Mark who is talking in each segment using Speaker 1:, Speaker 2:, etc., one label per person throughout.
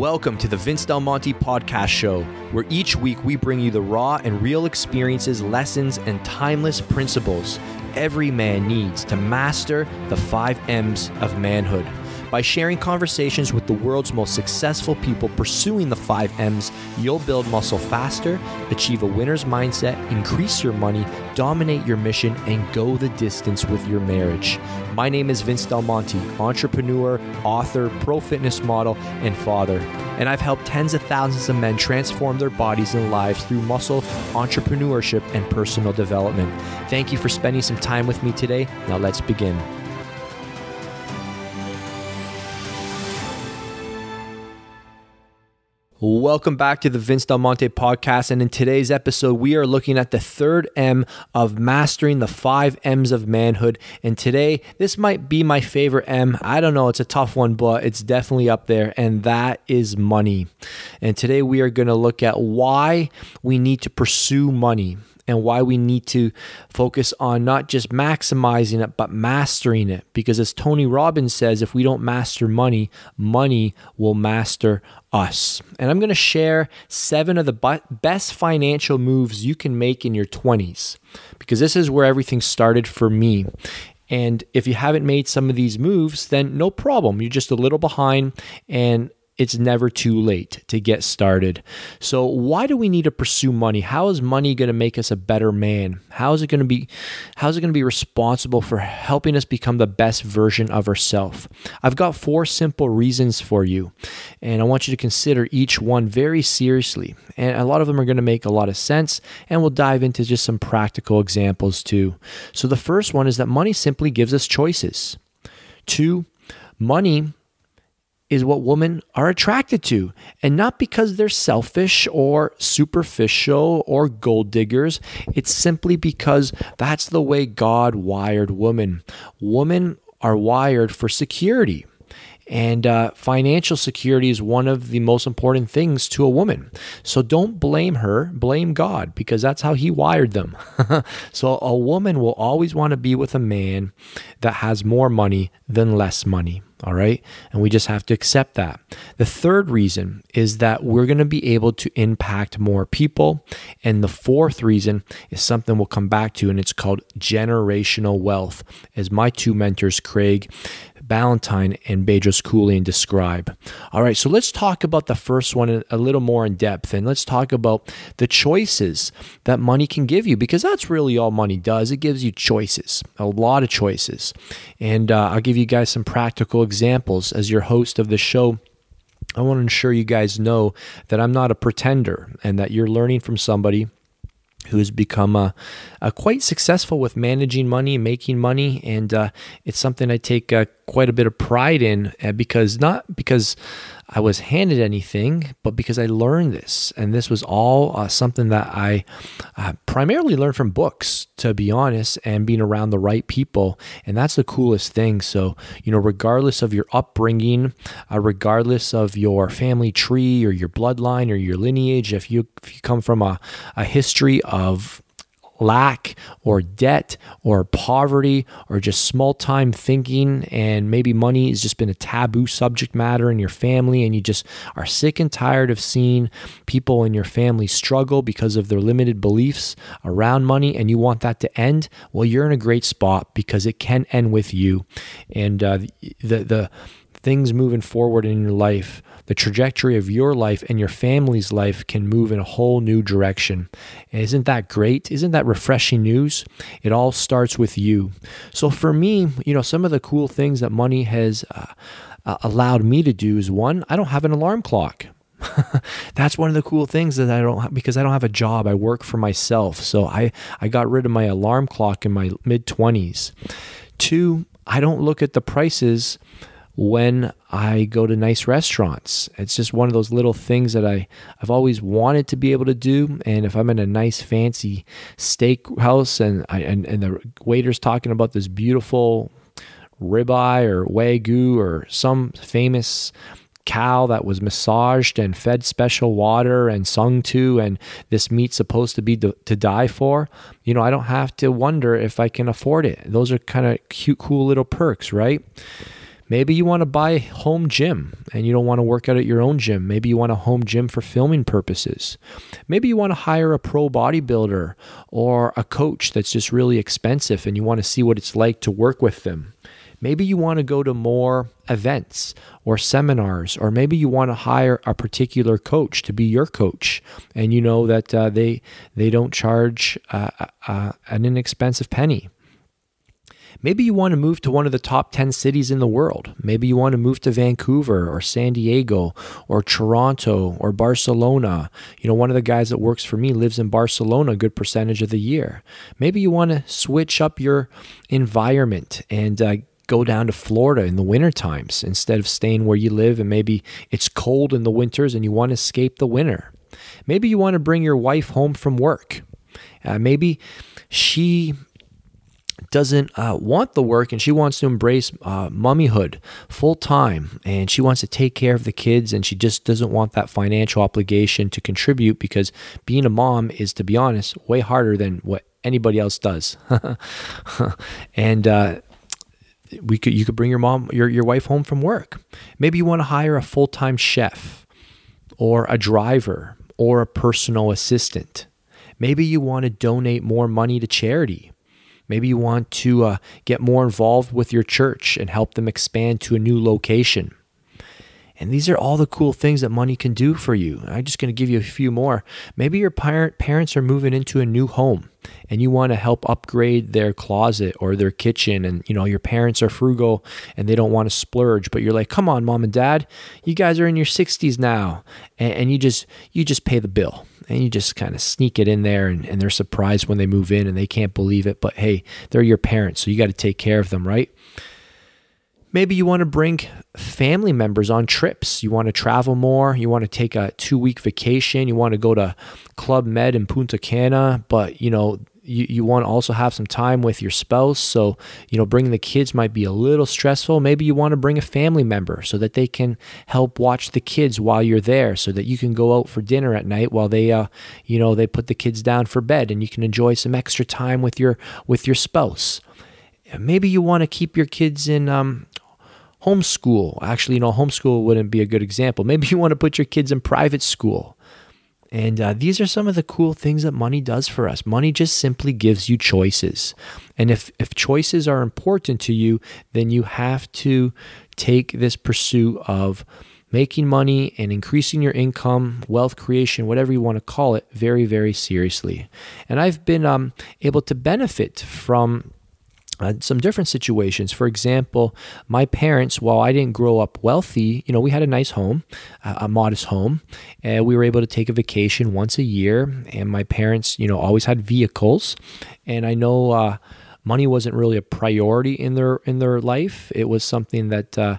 Speaker 1: Welcome to the Vince Del Monte podcast show, where each week we bring you the raw and real experiences, lessons, and timeless principles every man needs to master the five M's of manhood. By sharing conversations with the world's most successful people pursuing the five M's, you'll build muscle faster, achieve a winner's mindset, increase your money, dominate your mission, and go the distance with your marriage. My name is Vince Del Monte, entrepreneur, author, pro fitness model, and father. And I've helped tens of thousands of men transform their bodies and lives through muscle, entrepreneurship, and personal development. Thank you for spending some time with me today. Now let's begin. Welcome back to the Vince Del Monte podcast. And in today's episode, we are looking at the third M of mastering the five M's of manhood. And today, this might be my favorite M. I don't know, it's a tough one, but it's definitely up there. And that is money. And today, we are going to look at why we need to pursue money and why we need to focus on not just maximizing it, but mastering it. Because as Tony Robbins says, if we don't master money, money will master us. And I'm going to share seven of the best financial moves you can make in your 20s, because this is where everything started for me. And if you haven't made some of these moves, then no problem. You're just a little behind. And it's never too late to get started. So, why do we need to pursue money? How is money going to make us a better man? How is it going to be how is it going to be responsible for helping us become the best version of ourselves? I've got four simple reasons for you, and I want you to consider each one very seriously. And a lot of them are going to make a lot of sense, and we'll dive into just some practical examples too. So, the first one is that money simply gives us choices. Two, money is what women are attracted to, and not because they're selfish or superficial or gold diggers. It's simply because that's the way God wired women. Women are wired for security. And uh, financial security is one of the most important things to a woman. So don't blame her, blame God, because that's how He wired them. so a woman will always want to be with a man that has more money than less money. All right. And we just have to accept that. The third reason is that we're going to be able to impact more people. And the fourth reason is something we'll come back to, and it's called generational wealth, as my two mentors, Craig Ballantyne and Bedros Keuilian describe. All right, so let's talk about the first one a little more in depth, and let's talk about the choices that money can give you, because that's really all money does. It gives you choices, a lot of choices, and uh, I'll give you guys some practical examples as your host of the show. I want to ensure you guys know that I'm not a pretender and that you're learning from somebody who has become uh, uh, quite successful with managing money, making money, and uh, it's something I take uh, quite a bit of pride in uh, because not because I was handed anything, but because I learned this. And this was all uh, something that I uh, primarily learned from books, to be honest, and being around the right people. And that's the coolest thing. So, you know, regardless of your upbringing, regardless of your family tree or your bloodline or your lineage, if you, if you come from a, a history of lack or debt or poverty or just small time thinking and maybe money has just been a taboo subject matter in your family and you just are sick and tired of seeing people in your family struggle because of their limited beliefs around money and you want that to end well you're in a great spot because it can end with you. And uh, the the things moving forward in your life, the trajectory of your life and your family's life can move in a whole new direction. Isn't that great? Isn't that refreshing news? It all starts with you. So for me, you know, some of the cool things that money has uh, uh allowed me to do is one, I don't have an alarm clock. That's one of the cool things that I don't have because I don't have a job. I work for myself. So I I got rid of my alarm clock in my mid 20s. Two, I don't look at the prices when I go to nice restaurants. It's just one of those little things that I, I've always wanted to be able to do. And if I'm in a nice fancy steakhouse and, I, and, and the waiter's talking about this beautiful ribeye or wagyu or some famous cow that was massaged and fed special water and sung to and this meat's supposed to be to, to die for you know i don't have to wonder if i can afford it those are kind of cute cool little perks right Maybe you want to buy a home gym and you don't want to work out at your own gym. Maybe you want a home gym for filming purposes. Maybe you want to hire a pro bodybuilder or a coach that's just really expensive and you want to see what it's like to work with them. Maybe you want to go to more events or seminars, or maybe you want to hire a particular coach to be your coach, and you know that uh, they they don't charge uh, uh, an inexpensive penny. Maybe you want to move to one of the top 10 cities in the world. Maybe you want to move to Vancouver or San Diego or Toronto or Barcelona. You know, one of the guys that works for me lives in Barcelona a good percentage of the year. Maybe you want to switch up your environment and uh, go down to Florida in the winter times instead of staying where you live and maybe it's cold in the winters and you want to escape the winter. Maybe you want to bring your wife home from work. Uh, maybe she doesn't uh, want the work and she wants to embrace uh, mummyhood full time and she wants to take care of the kids and she just doesn't want that financial obligation to contribute because being a mom is, to be honest, way harder than what anybody else does. and uh, we could you could bring your mom your, your wife home from work. Maybe you want to hire a full-time chef or a driver or a personal assistant. Maybe you want to donate more money to charity maybe you want to uh, get more involved with your church and help them expand to a new location and these are all the cool things that money can do for you. I'm just going to give you a few more. Maybe your parent, parents are moving into a new home and you want to help upgrade their closet or their kitchen and you know your parents are frugal and they don't want to splurge but you're like come on mom and dad you guys are in your 60s now and, and you just you just pay the bill and you just kind of sneak it in there and, and they're surprised when they move in and they can't believe it but hey they're your parents so you got to take care of them right Maybe you want to bring family members on trips. You want to travel more. You want to take a two week vacation. You want to go to Club Med in Punta Cana, but you know, you, you want to also have some time with your spouse. So, you know, bringing the kids might be a little stressful. Maybe you want to bring a family member so that they can help watch the kids while you're there so that you can go out for dinner at night while they, uh, you know, they put the kids down for bed and you can enjoy some extra time with your, with your spouse. Maybe you want to keep your kids in um, homeschool. Actually, you know, homeschool wouldn't be a good example. Maybe you want to put your kids in private school. And uh, these are some of the cool things that money does for us. Money just simply gives you choices. And if, if choices are important to you, then you have to take this pursuit of making money and increasing your income, wealth creation, whatever you want to call it, very, very seriously. And I've been um, able to benefit from uh, some different situations. For example, my parents, while I didn't grow up wealthy, you know, we had a nice home, uh, a modest home, and we were able to take a vacation once a year. And my parents, you know, always had vehicles, and I know uh, money wasn't really a priority in their in their life. It was something that uh,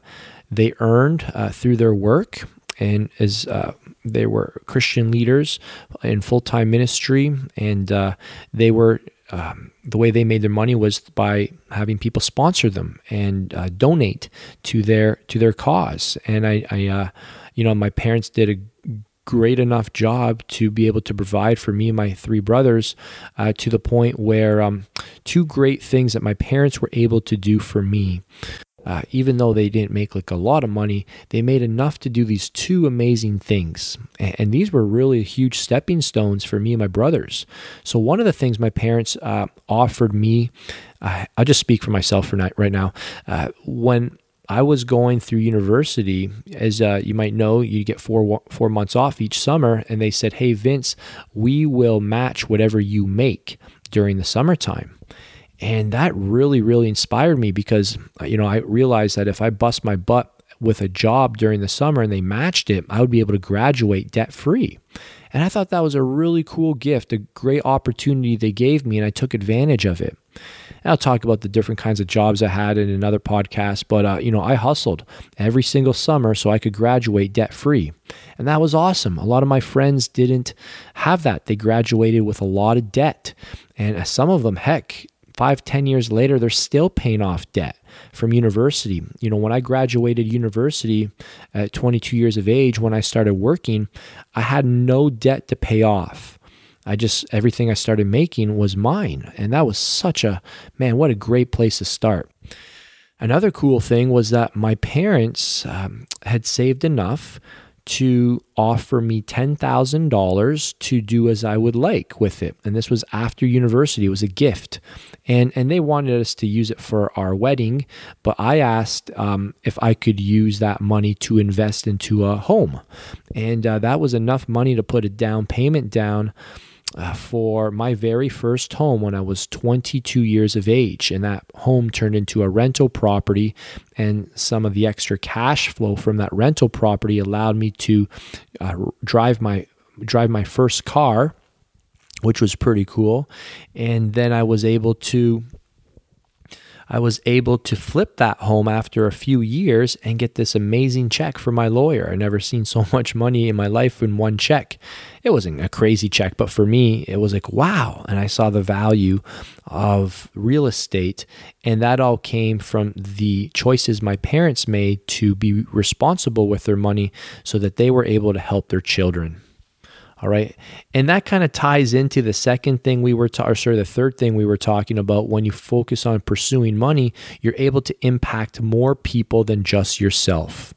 Speaker 1: they earned uh, through their work, and as uh, they were Christian leaders in full time ministry, and they were um, the way they made their money was by having people sponsor them and uh, donate to their to their cause. And I, I uh, you know, my parents did a great enough job to be able to provide for me and my three brothers uh, to the point where um, two great things that my parents were able to do for me uh, even though they didn't make like a lot of money, they made enough to do these two amazing things. And, and these were really huge stepping stones for me and my brothers. So, one of the things my parents uh, offered me, uh, I'll just speak for myself for right now. Uh, when I was going through university, as uh, you might know, you get four four months off each summer, and they said, "Hey, Vince, we will match whatever you make during the summertime." And that really, really inspired me because, you know, I realized that if I bust my butt with a job during the summer and they matched it, I would be able to graduate debt free. And I thought that was a really cool gift, a great opportunity they gave me, and I took advantage of it. And I'll talk about the different kinds of jobs I had in another podcast, but uh, you know, I hustled every single summer so I could graduate debt free. And that was awesome. A lot of my friends didn't have that. They graduated with a lot of debt. And some of them, heck, five, ten years later, they're still paying off debt from university. You know, when I graduated university at 22 years of age, when I started working, I had no debt to pay off. I just, everything I started making was mine. And that was such a, man, what a great place to start. Another cool thing was that my parents um, had saved enough to offer me $10,000 to do as I would like with it. And this was after university, it was a gift. And, and they wanted us to use it for our wedding, but I asked um, if I could use that money to invest into a home. And uh, that was enough money to put a down payment down uh, for my very first home when I was 22 years of age. And that home turned into a rental property. And some of the extra cash flow from that rental property allowed me to uh, drive my drive my first car, which was pretty cool. And then I was able to I was able to flip that home after a few years and get this amazing check from my lawyer. I never seen so much money in my life in one check. It wasn't a crazy check, but for me, it was like, wow. And I saw the value of real estate. And that all came from the choices my parents made to be responsible with their money so that they were able to help their children. All right. And that kind of ties into the second thing we were, ta- or sorry, the third thing we were talking about. When you focus on pursuing money, you're able to impact more people than just yourself.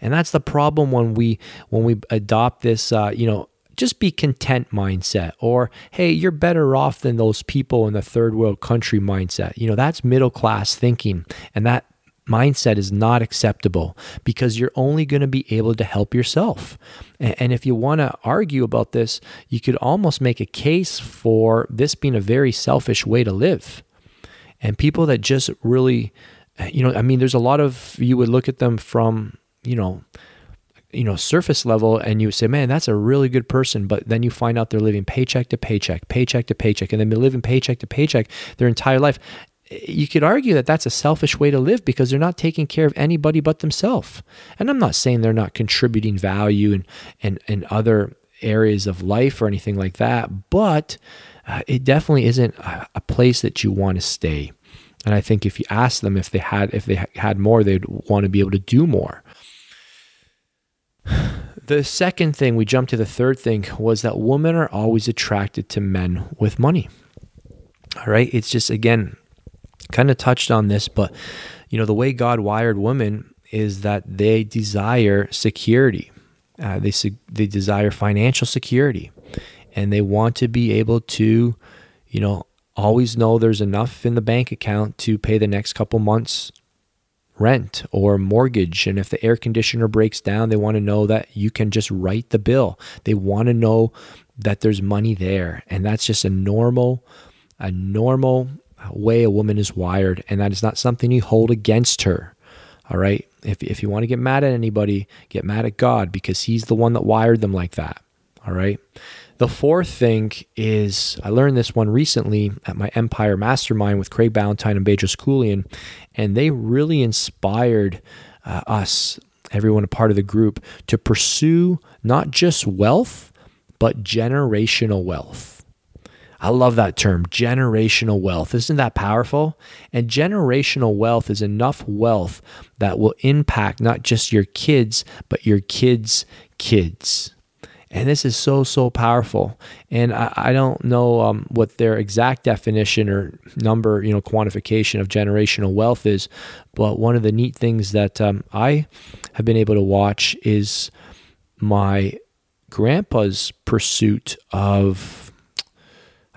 Speaker 1: And that's the problem when we when we adopt this, uh, you know, just be content mindset or hey you're better off than those people in the third world country mindset you know that's middle class thinking and that mindset is not acceptable because you're only going to be able to help yourself. And if you want to argue about this, you could almost make a case for this being a very selfish way to live. And people that just really, you know, I mean, there's a lot of, you would look at them from, you know, you know surface level and you say man that's a really good person but then you find out they're living paycheck to paycheck paycheck to paycheck and they've been living paycheck to paycheck their entire life you could argue that that's a selfish way to live because they're not taking care of anybody but themselves. And I'm not saying they're not contributing value and and and other areas of life or anything like that, but uh, it definitely isn't a, a place that you want to stay. And I think if you ask them if they had if they had more, they'd want to be able to do more. The second thing, we jump to the third thing, was that women are always attracted to men with money. All right. It's just, again, kind of touched on this, but you know, the way God wired women is that they desire security. Uh, they they desire financial security, and they want to be able to, you know, always know there's enough in the bank account to pay the next couple months rent or mortgage. And if the air conditioner breaks down they want to know that you can just write the bill. They want to know that there's money there. And that's just a normal a normal way a woman is wired, and that is not something you hold against her. All right. If, if you want to get mad at anybody, get mad at God because He's the one that wired them like that. All right. The fourth thing is I learned this one recently at my Empire Mastermind with Craig Ballantyne and Bedros Keuilian, and they really inspired uh, us, everyone a part of the group, to pursue not just wealth, but generational wealth. I love that term, generational wealth. Isn't that powerful? And generational wealth is enough wealth that will impact not just your kids, but your kids' kids. And this is so, so powerful. And I, I don't know um, what their exact definition or number, you know, quantification of generational wealth is. But one of the neat things that um, I have been able to watch is my grandpa's pursuit of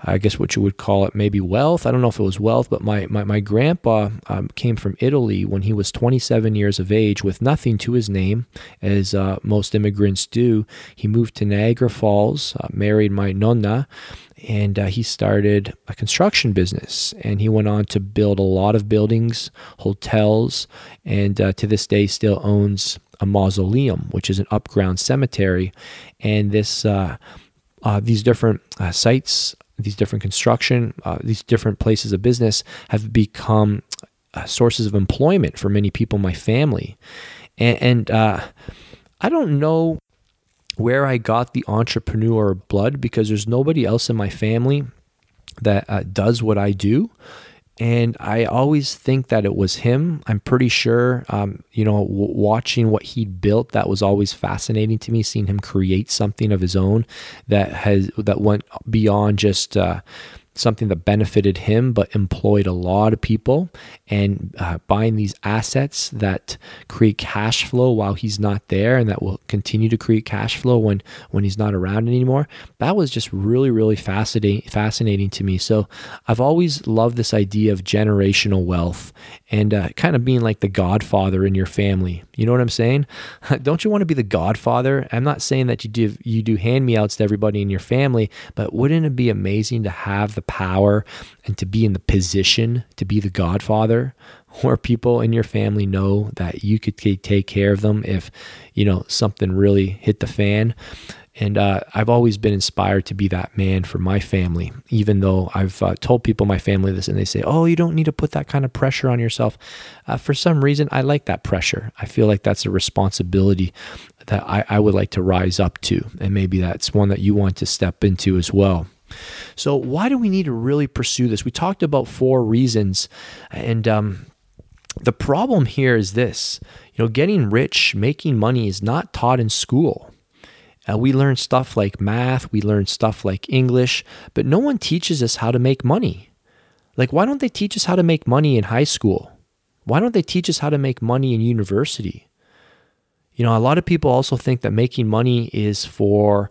Speaker 1: I guess what you would call it, maybe wealth. I don't know if it was wealth, but my, my, my grandpa um, came from Italy when he was 27 years of age with nothing to his name, as uh, most immigrants do. He moved to Niagara Falls, uh, married my nonna, and uh, he started a construction business. And he went on to build a lot of buildings, hotels, and uh, to this day still owns a mausoleum, which is an upground cemetery. And this uh, uh, these different uh, sites these different construction, uh, these different places of business have become uh, sources of employment for many people in my family. And, and uh, I don't know where I got the entrepreneur blood because there's nobody else in my family that uh, does what I do and I always think that it was him. I'm pretty sure, um, you know, w- watching what he built, that was always fascinating to me. Seeing him create something of his own that has that went beyond just uh, something that benefited him but employed a lot of people. And uh, buying these assets that create cash flow while he's not there and that will continue to create cash flow when when he's not around anymore that was just really really fascinating fascinating to me. So i've always loved this idea of generational wealth and uh, kind of being like the godfather in your family. You know what i'm saying? Don't you want to be the godfather? I'm not saying that you do you do hand me outs to everybody in your family but wouldn't it be amazing to have the power and to be in the position to be the godfather where people in your family know that you could take care of them if you know something really hit the fan and uh, I've always been inspired to be that man for my family, even though I've uh, told people my family this and they say, oh, you don't need to put that kind of pressure on yourself. Uh, for some reason, I like that pressure. I feel like that's a responsibility that I, I would like to rise up to. And maybe that's one that you want to step into as well. So, why do we need to really pursue this? We talked about four reasons. And um, the problem here is this you know, getting rich, making money is not taught in school. Uh, we learn stuff like math, we learn stuff like English, but no one teaches us how to make money. Like, why don't they teach us how to make money in high school? Why don't they teach us how to make money in university? You know, a lot of people also think that making money is for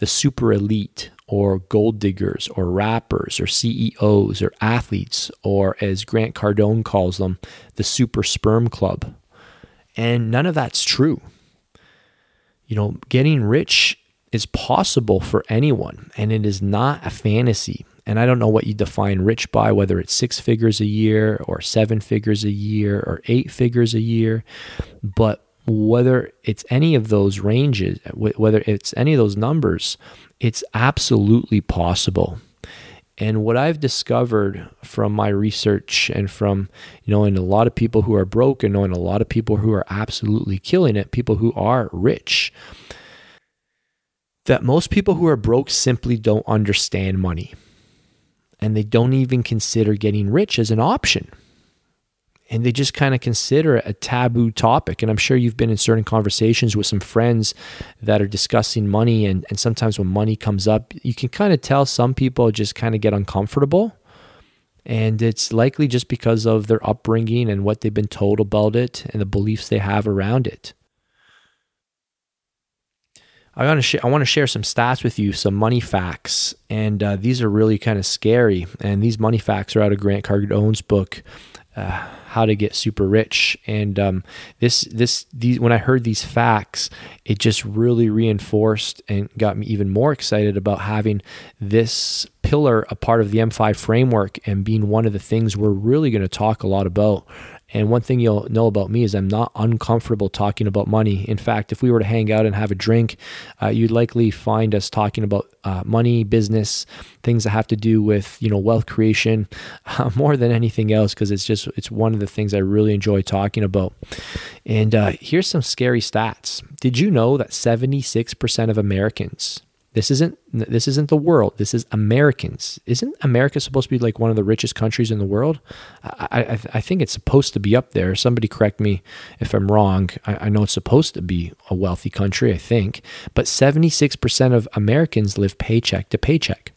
Speaker 1: the super elite or gold diggers or rappers or CEOs or athletes or, as Grant Cardone calls them, the super sperm club. And none of that's true you know, getting rich is possible for anyone and it is not a fantasy. And I don't know what you define rich by, whether it's six figures a year or seven figures a year or eight figures a year. But whether it's any of those ranges, whether it's any of those numbers, it's absolutely possible. And what I've discovered from my research and from, you know, and a lot of people who are broke and knowing a lot of people who are absolutely killing it, people who are rich, that most people who are broke simply don't understand money. And they don't even consider getting rich as an option and they just kind of consider it a taboo topic. And I'm sure you've been in certain conversations with some friends that are discussing money. And, and sometimes when money comes up, you can kind of tell some people just kind of get uncomfortable. And it's likely just because of their upbringing and what they've been told about it and the beliefs they have around it. I want to sh- I want to share some stats with you, some money facts, and uh, these are really kind of scary. And these money facts are out of Grant Cardone's book, uh, how to get super rich. And um, this this these when I heard these facts, it just really reinforced and got me even more excited about having this pillar a part of the M5 framework and being one of the things we're really going to talk a lot about and one thing you'll know about me is I'm not uncomfortable talking about money. In fact, if we were to hang out and have a drink, uh, you'd likely find us talking about uh, money, business, things that have to do with you know wealth creation, uh, more than anything else, because it's just it's one of the things I really enjoy talking about. And uh, here's some scary stats. Did you know that 76% of Americans this isn't this isn't the world. This is Americans. Isn't America supposed to be like one of the richest countries in the world? I, I, I think it's supposed to be up there. Somebody correct me if I'm wrong. I, I know it's supposed to be a wealthy country. I think, but 76% of Americans live paycheck to paycheck.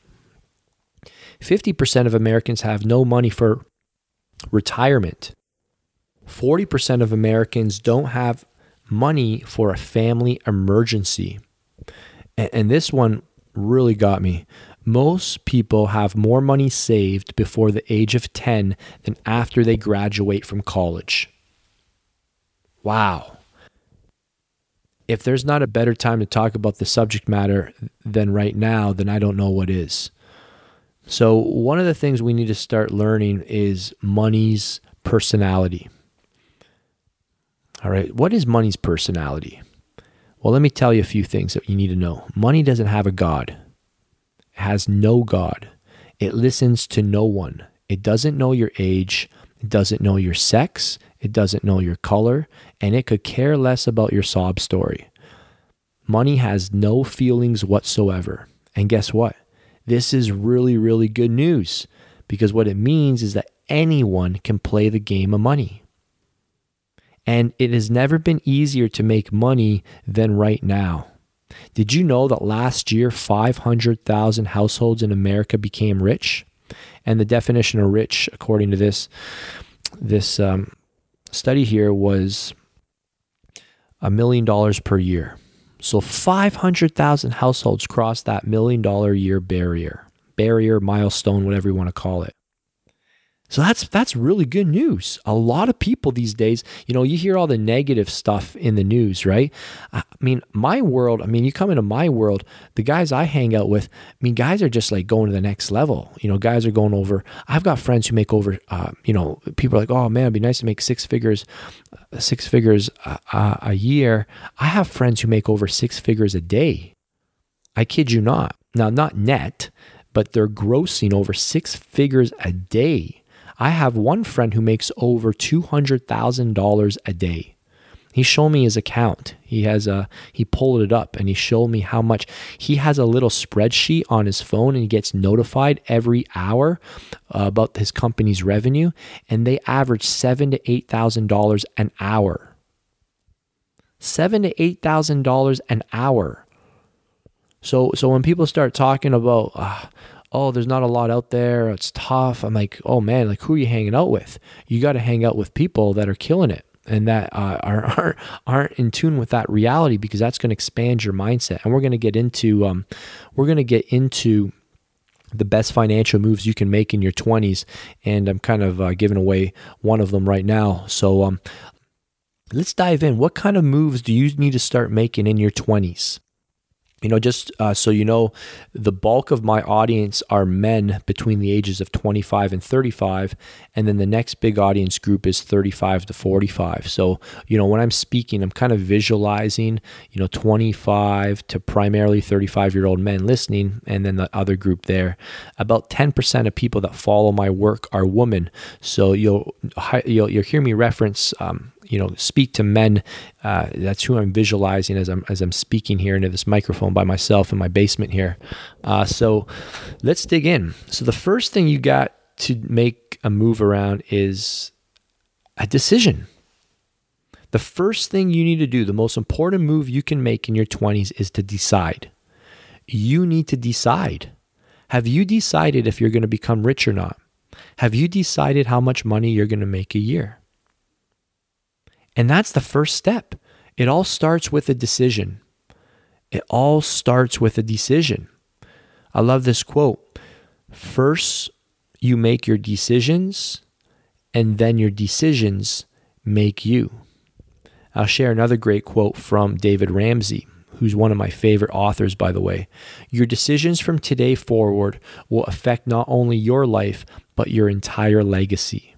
Speaker 1: 50% of Americans have no money for retirement. 40% of Americans don't have money for a family emergency. And, this one really got me. Most people have more money saved before the age of 10 than after they graduate from college. Wow. If there's not a better time to talk about the subject matter than right now, then I don't know what is. So, one of the things we need to start learning is money's personality. All right, what is money's personality? Well, let me tell you a few things that you need to know. Money doesn't have a God, it has no God. It listens to no one. It doesn't know your age, it doesn't know your sex, it doesn't know your color, and it could care less about your sob story. Money has no feelings whatsoever. And guess what? This is really, really good news because what it means is that anyone can play the game of money. And it has never been easier to make money than right now. Did you know that last year 500,000 households in America became rich? And the definition of rich, according to this this um, study here, was a million dollars per year. So 500,000 households crossed that million dollar year barrier, barrier, milestone, whatever you want to call it. So that's that's really good news. A lot of people these days, you know, you hear all the negative stuff in the news, right? I mean, my world, I mean, you come into my world, the guys I hang out with, I mean, guys are just like going to the next level. You know, guys are going over. I've got friends who make over, uh, you know, people are like, oh man, it'd be nice to make six figures, uh, six figures uh, uh, a year. I have friends who make over six figures a day. I kid you not. Now, not net, but they're grossing over six figures a day I have one friend who makes over $200,000 a day. He showed me his account. He has a he pulled it up and he showed me how much he has a little spreadsheet on his phone and he gets notified every hour uh, about his company's revenue and they average 7 to 8,000 dollars an hour. 7 to 8,000 dollars an hour. So so when people start talking about uh, oh, there's not a lot out there. It's tough. I'm like, oh man, like who are you hanging out with? You got to hang out with people that are killing it and that uh, are, aren't aren't in tune with that reality because that's going to expand your mindset. And we're going to get into um, we're going to get into the best financial moves you can make in your 20s, and I'm kind of uh, giving away one of them right now. So um, let's dive in. What kind of moves do you need to start making in your 20s? You know, just uh, so you know, the bulk of my audience are men between the ages of 25 and 35. And then the next big audience group is 35 to 45. So, you know, when I'm speaking, I'm kind of visualizing, you know, 25 to primarily 35 year old men listening. And then the other group there. About 10% of people that follow my work are women. So you'll, you'll, you'll hear me reference, um, you know speak to men uh, that's who i'm visualizing as i'm as i'm speaking here into this microphone by myself in my basement here. Uh, so let's dig in. So the first thing you got to make a move around is a decision. The first thing you need to do the most important move you can make in your 20s is to decide. You need to decide. Have you decided if you're going to become rich or not? Have you decided how much money you're going to make a year and that's the first step. It all starts with a decision. It all starts with a decision. I love this quote. First, you make your decisions, and then your decisions make you. I'll share another great quote from David Ramsey, who's one of my favorite authors, by the way. Your decisions from today forward will affect not only your life, but your entire legacy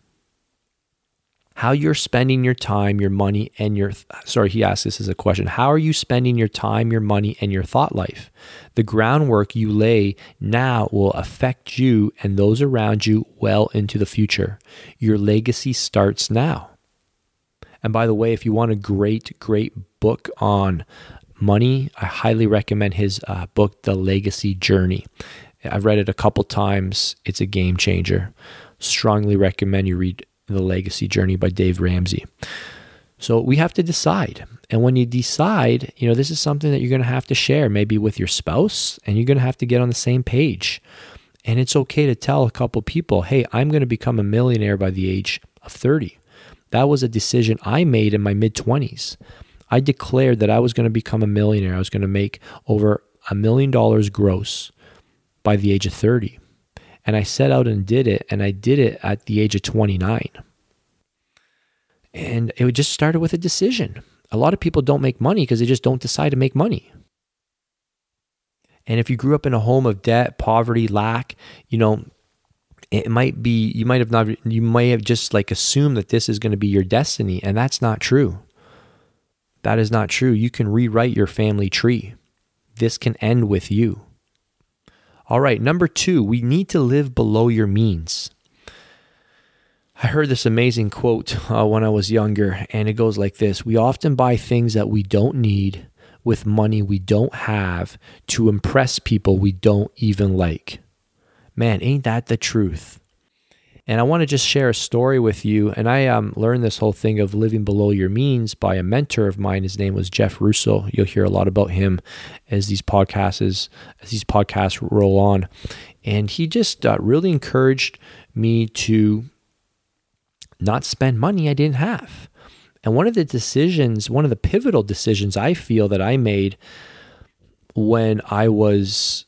Speaker 1: how you're spending your time, your money, and your sorry, he asked this as a question. How are you spending your time, your money, and your thought life? The groundwork you lay now will affect you and those around you well into the future. Your legacy starts now. And by the way, if you want a great, great book on money, I highly recommend his uh, book, The Legacy Journey. I've read it a couple times. It's a game changer. Strongly recommend you read the Legacy Journey by Dave Ramsey. So we have to decide. And when you decide, you know, this is something that you're going to have to share maybe with your spouse and you're going to have to get on the same page. And it's okay to tell a couple people, hey, I'm going to become a millionaire by the age of 30. That was a decision I made in my mid 20s. I declared that I was going to become a millionaire. I was going to make over a million dollars gross by the age of 30. And I set out and did it, and I did it at the age of 29. And it just started with a decision. A lot of people don't make money because they just don't decide to make money. And if you grew up in a home of debt, poverty, lack, you know, it might be you might have not you might have just like assumed that this is going to be your destiny and that's not true. That is not true. You can rewrite your family tree. This can end with you. All right, number two, we need to live below your means. I heard this amazing quote uh, when I was younger, and it goes like this We often buy things that we don't need with money we don't have to impress people we don't even like. Man, ain't that the truth? And I want to just share a story with you. And I um, learned this whole thing of living below your means by a mentor of mine. His name was Jeff Russo. You'll hear a lot about him as these podcasts as these podcasts roll on. And he just uh, really encouraged me to not spend money I didn't have. And one of the decisions, one of the pivotal decisions I feel that I made when I was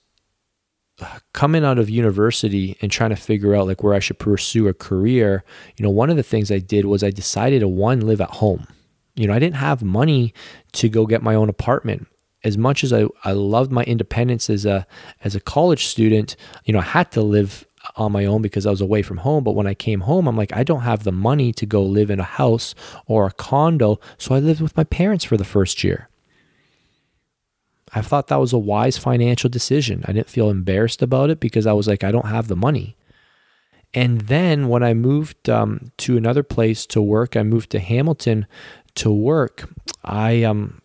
Speaker 1: coming out of university and trying to figure out like where I should pursue a career, you know, one of the things I did was I decided to one live at home. You know, I didn't have money to go get my own apartment. As much as I, I loved my independence as a as a college student, you know, I had to live on my own because I was away from home. But when I came home, I'm like, I don't have the money to go live in a house or a condo. So I lived with my parents for the first year. I thought that was a wise financial decision. I didn't feel embarrassed about it because I was like, I don't have the money. And then when I moved um, to another place to work, I moved to Hamilton to work. I um,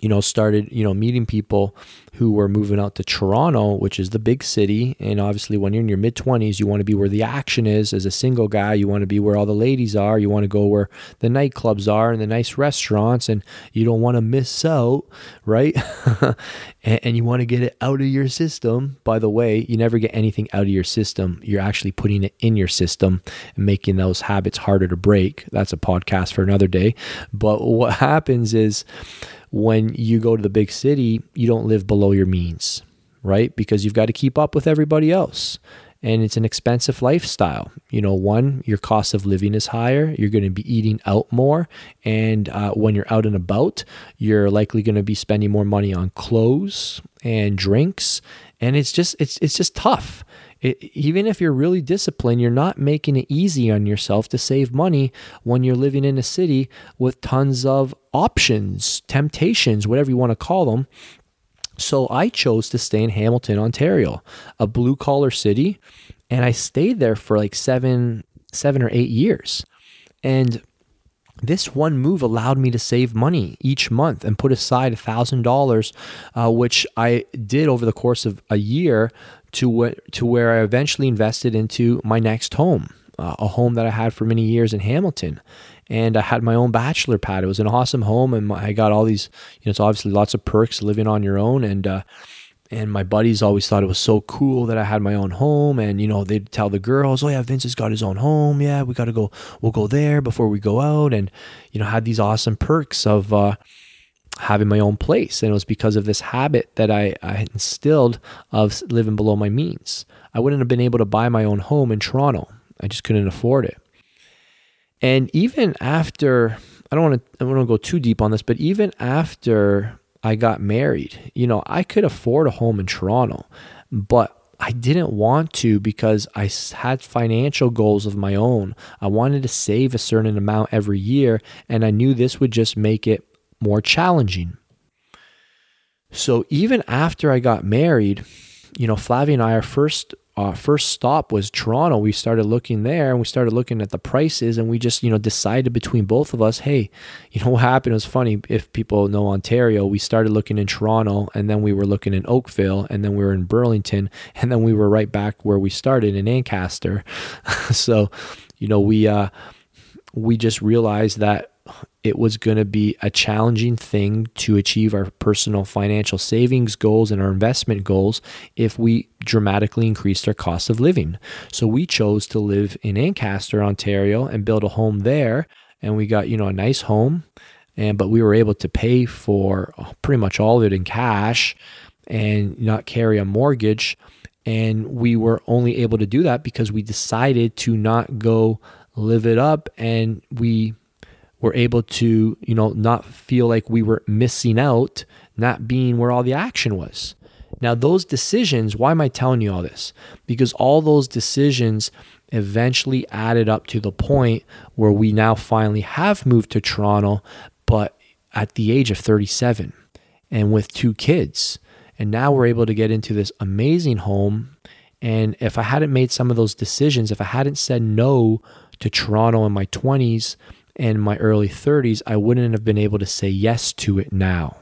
Speaker 1: you know, started, you know, meeting people who were moving out to Toronto, which is the big city. And obviously, when you're in your mid 20s, you want to be where the action is. As a single guy, you want to be where all the ladies are. You want to go where the nightclubs are and the nice restaurants, and you don't want to miss out, right? and, and you want to get it out of your system. By the way, you never get anything out of your system. You're actually putting it in your system and making those habits harder to break. That's a podcast for another day. But what happens is, when you go to the big city, you don't live below your means, right? Because you've got to keep up with everybody else. And it's an expensive lifestyle. You know, one, your cost of living is higher. You're going to be eating out more. And uh, when you're out and about, you're likely going to be spending more money on clothes and drinks. And it's just, it's, it's just tough. It, even if you're really disciplined, you're not making it easy on yourself to save money when you're living in a city with tons of options, temptations, whatever you want to call them. So I chose to stay in Hamilton, Ontario, a blue collar city, and I stayed there for like seven, seven or eight years. And this one move allowed me to save money each month and put aside $1,000, uh, which I did over the course of a year to, wh- to where I eventually invested into my next home, uh, a home that I had for many years in Hamilton. And I had my own bachelor pad. It was an awesome home, and I got all these, you know, it's obviously lots of perks living on your own. And, uh, and my buddies always thought it was so cool that I had my own home. And, you know, they'd tell the girls, oh, yeah, Vince has got his own home. Yeah, we got to go, we'll go there before we go out. And, you know, had these awesome perks of, uh, having my own place. And it was because of this habit that I, I instilled of living below my means. I wouldn't have been able to buy my own home in Toronto. I just couldn't afford it. And even after, I don't want to, I don't want to go too deep on this, but even after I got married, you know, I could afford a home in Toronto, but I didn't want to because I had financial goals of my own. I wanted to save a certain amount every year, and I knew this would just make it more challenging. So even after I got married, you know, Flavia and I, our first uh, first stop was Toronto. We started looking there and we started looking at the prices and we just, you know, decided between both of us, hey, you know what happened? It was funny. If people know Ontario, we started looking in Toronto and then we were looking in Oakville and then we were in Burlington and then we were right back where we started in Ancaster. so, you know, we, uh, we just realized that it was going to be a challenging thing to achieve our personal financial savings goals and our investment goals if we dramatically increased our cost of living. So we chose to live in Ancaster, Ontario and build a home there and we got, you know, a nice home and but we were able to pay for pretty much all of it in cash and not carry a mortgage and we were only able to do that because we decided to not go live it up and we were able to, you know, not feel like we were missing out, not being where all the action was. Now, those decisions, why am I telling you all this? Because all those decisions eventually added up to the point where we now finally have moved to Toronto, but at the age of 37 and with two kids. And now we're able to get into this amazing home. And if I hadn't made some of those decisions, if I hadn't said no to Toronto in my 20s, in my early 30s, I wouldn't have been able to say yes to it now.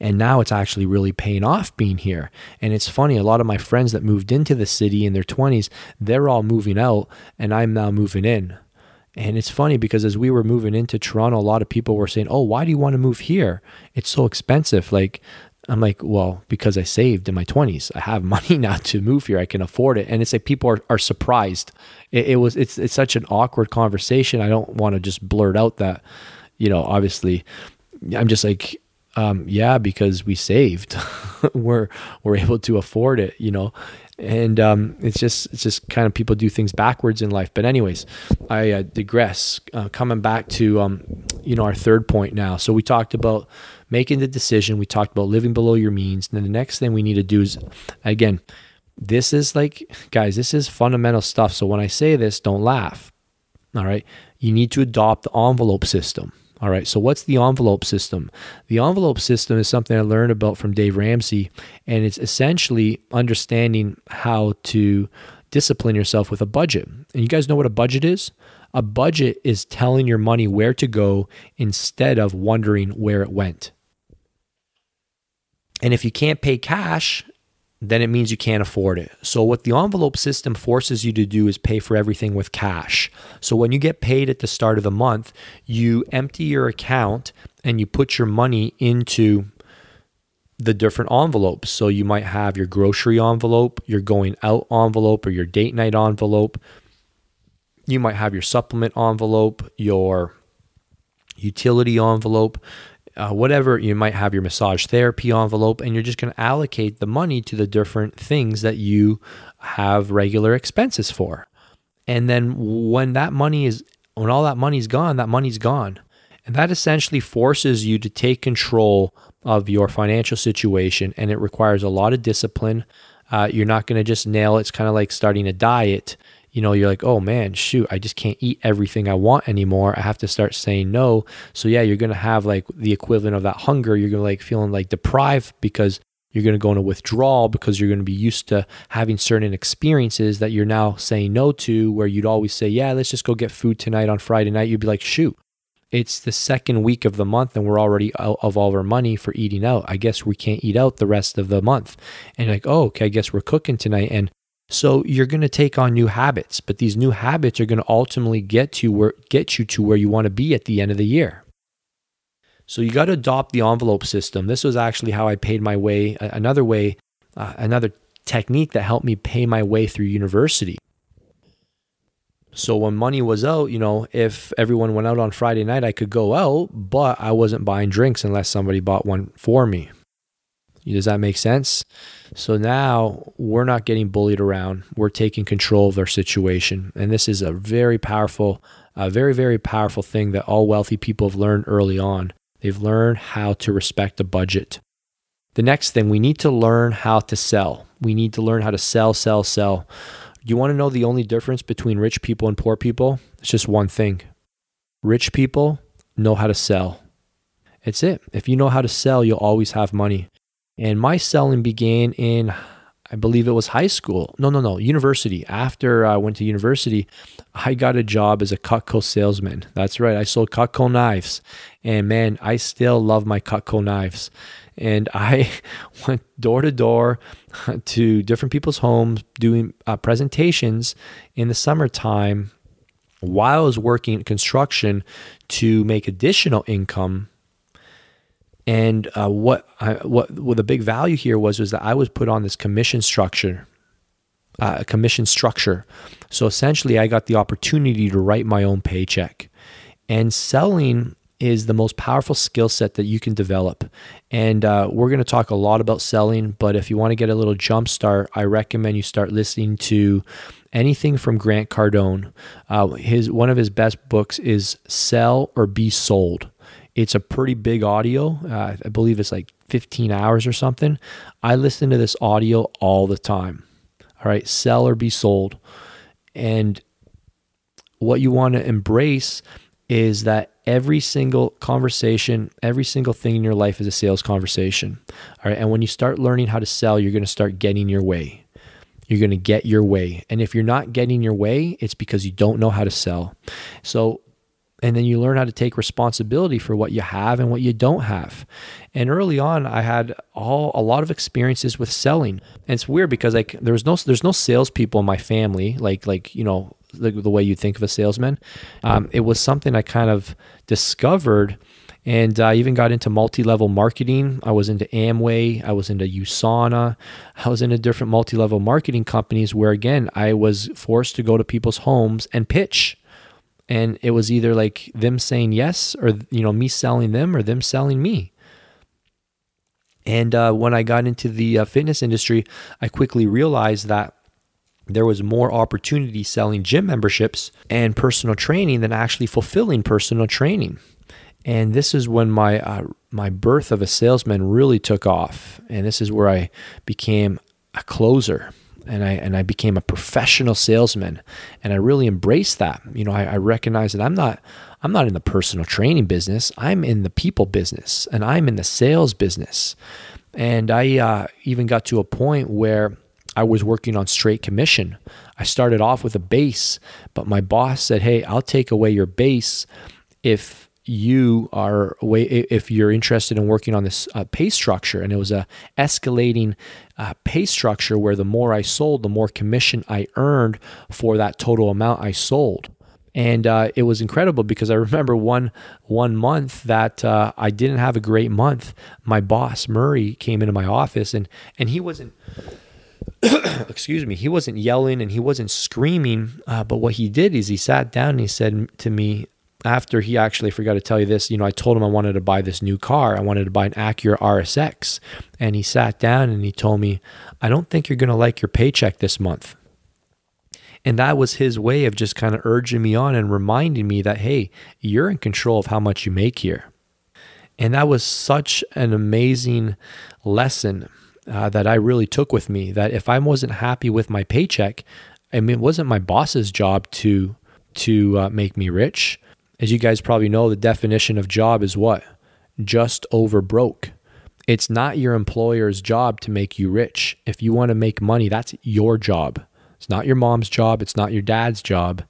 Speaker 1: And now it's actually really paying off being here. And it's funny, a lot of my friends that moved into the city in their 20s, they're all moving out, and I'm now moving in. And it's funny because as we were moving into Toronto, a lot of people were saying, Oh, why do you want to move here? It's so expensive. Like, I'm like, well, because I saved in my 20s, I have money now to move here. I can afford it. And it's like people are, are surprised. It, it was it's it's such an awkward conversation. I don't want to just blurt out that, you know, obviously, I'm just like, um, yeah, because we saved, we're we're able to afford it, you know, and um, it's just it's just kind of people do things backwards in life. But anyways, I uh, digress. Uh, coming back to um, you know our third point now. So we talked about making the decision. We talked about living below your means. And then the next thing we need to do is, again, this is like, guys, this is fundamental stuff. So when I say this, don't laugh. All right. You need to adopt the envelope system. All right. So what's the envelope system? The envelope system is something I learned about from Dave Ramsey, and it's essentially understanding how to discipline yourself with a budget. And you guys know what a budget is? A budget is telling your money where to go instead of wondering where it went. And if you can't pay cash, then it means you can't afford it. So, what the envelope system forces you to do is pay for everything with cash. So, when you get paid at the start of the month, you empty your account and you put your money into the different envelopes. So, you might have your grocery envelope, your going out envelope, or your date night envelope. You might have your supplement envelope, your utility envelope uh, whatever you might have your massage therapy envelope and you're just going to allocate the money to the different things that you have regular expenses for. And then when that money is when all that money's gone that money's gone. And that essentially forces you to take control of your financial situation and it requires a lot of discipline. Uh, you're not going to just nail it. It's kind of like starting a diet you know, you're like, oh man, shoot, I just can't eat everything I want anymore. I have to start saying no. So yeah, you're gonna have like the equivalent of that hunger. You're gonna like feeling like deprived because you're going to go into withdrawal because you're going to be used to having certain experiences that you're now saying no to where you'd always say yeah let's just go get food tonight on friday night you'd be like shoot it's the second week of the month and we're already out of all our money for eating out i guess we can't eat out the rest of the month and like oh okay i guess we're cooking tonight and so you're going to take on new habits, but these new habits are going to ultimately get to where get you to where you want to be at the end of the year. So you got to adopt the envelope system. This was actually how I paid my way. Another way, uh, another technique that helped me pay my way through university. So when money was out, you know, if everyone went out on Friday night, I could go out, but I wasn't buying drinks unless somebody bought one for me. Does that make sense? So now we're not getting bullied around. We're taking control of our situation. And this is a very powerful, a very, very powerful thing that all wealthy people have learned early on. They've learned how to respect a budget. The next thing, we need to learn how to sell. We need to learn how to sell, sell, sell. You want to know the only difference between rich people and poor people? It's just one thing. Rich people know how to sell. It's it. If you know how to sell, you'll always have money. And my selling began in, I believe it was high school. No, no, no, university. After I went to university, I got a job as a Cutco salesman. That's right. I sold Cutco knives. And man, I still love my Cutco knives. And I went door to door to different people's homes doing uh, presentations in the summertime while I was working construction to make additional income and uh, what I, what what the big value here was was that I was put on this commission structure, uh, commission structure. So essentially, I got the opportunity to write my own paycheck, and selling is the most powerful skill set that you can develop. And uh, we're going to talk a lot about selling, but if you want to get a little jump start, I recommend you start listening to anything from Grant Cardone. Uh, his one of his best books is Sell or Be Sold. It's a pretty big audio. Uh, I believe it's like 15 hours or something. I listen to this audio all the time. All right, sell or be sold. And what you want to embrace is that every single conversation, every single thing in your life is a sales conversation. All right. And when you start learning how to sell, you're going to start getting your way. You're going to get your way. And if you're not getting your way, it's because you don't know how to sell. So and then you learn how to take responsibility for what you have and what you don't have. And early on, I had all a lot of experiences with selling. And it's weird because like there was no there's no salespeople in my family like like you know the, the way you think of a salesman. Um, it was something I kind of discovered And I even got into multi level marketing. I was into Amway, I was into USANA, I was into different multi level marketing companies where, again, I was forced to go to people's homes and pitch. And it was either like them saying yes or, you know, me selling them or them selling me. And uh, when I got into the uh, fitness industry, I quickly realized that there was more opportunity selling gym memberships and personal training than actually fulfilling personal training. And this is when my uh, my birth of a salesman really took off, and this is where I became a closer, and I and I became a professional salesman, and I really embraced that. You know, I, I recognize that I'm not I'm not in the personal training business. I'm in the people business, and I'm in the sales business. And I uh, even got to a point where I was working on straight commission. I started off with a base, but my boss said, "Hey, I'll take away your base if you are way if you're interested in working on this uh, pay structure." And it was a escalating uh, pay structure where the more I sold, the more commission I earned for that total amount I sold. And uh, it was incredible because I remember one one month that uh, I didn't have a great month. My boss Murray came into my office and and he wasn't excuse me, he wasn't yelling and he wasn't screaming. Uh, but what he did is he sat down and he said to me, after he actually forgot to tell you this, you know, I told him I wanted to buy this new car. I wanted to buy an Acura RSX. And he sat down and he told me, I don't think you're going to like your paycheck this month. And that was his way of just kind of urging me on and reminding me that, hey, you're in control of how much you make here. And that was such an amazing lesson uh, that I really took with me that if I wasn't happy with my paycheck, I mean, it wasn't my boss's job to to uh, make me rich. As you guys probably know, the definition of job is what? Just over broke. It's not your employer's job to make you rich. If you want to make money, that's your job. It's not your mom's job. It's not your dad's job.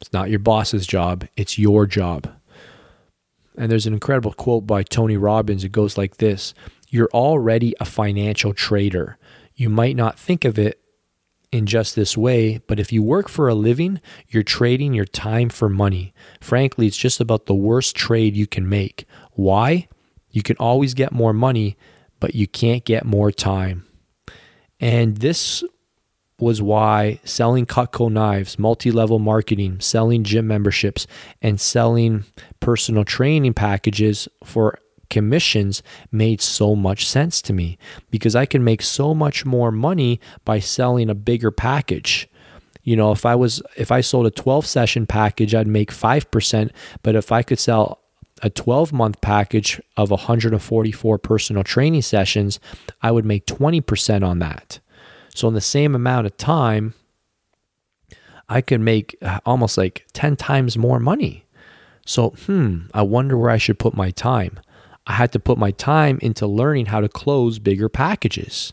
Speaker 1: It's not your boss's job. It's your job. And there's an incredible quote by Tony Robbins. It goes like this you're already a financial trader. You might not think of it in just this way, but if you work for a living, you're trading your time for money. Frankly, it's just about the worst trade you can make. Why? You can always get more money, but you can't get more time. And this was why selling Cutco knives, multi level marketing, selling gym memberships, and selling personal training packages for commissions made so much sense to me because I can make so much more money by selling a bigger package. You know, if I was if I sold a 12 session package, I'd make 5%, but if I could sell a 12 month package of 144 personal training sessions, I would make 20% on that. So in the same amount of time, I could make uh, almost like 10 times more money. So, hmm, I wonder where I should put my time. I had to put my time into learning how to close bigger packages.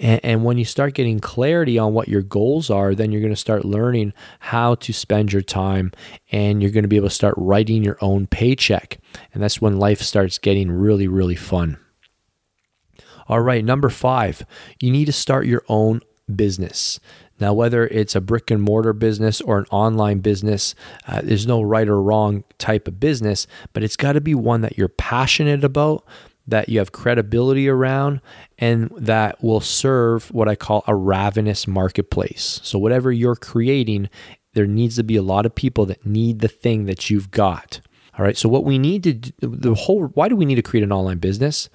Speaker 1: And, and, when you start getting clarity on what your goals are, then you're going to start learning how to spend your time and you're going to be able to start writing your own paycheck. And that's when life starts getting really, really fun. All right, number five, you need to start your own business. Now, whether it's a brick and mortar business or an online business, uh, there's no right or wrong type of business, but it's got to be one that you're passionate about, that you have credibility around, and that will serve what I call a ravenous marketplace. So, whatever you're creating, there needs to be a lot of people that need the thing that you've got. All right. So, what we need to do, the whole, why do we need to create an online business?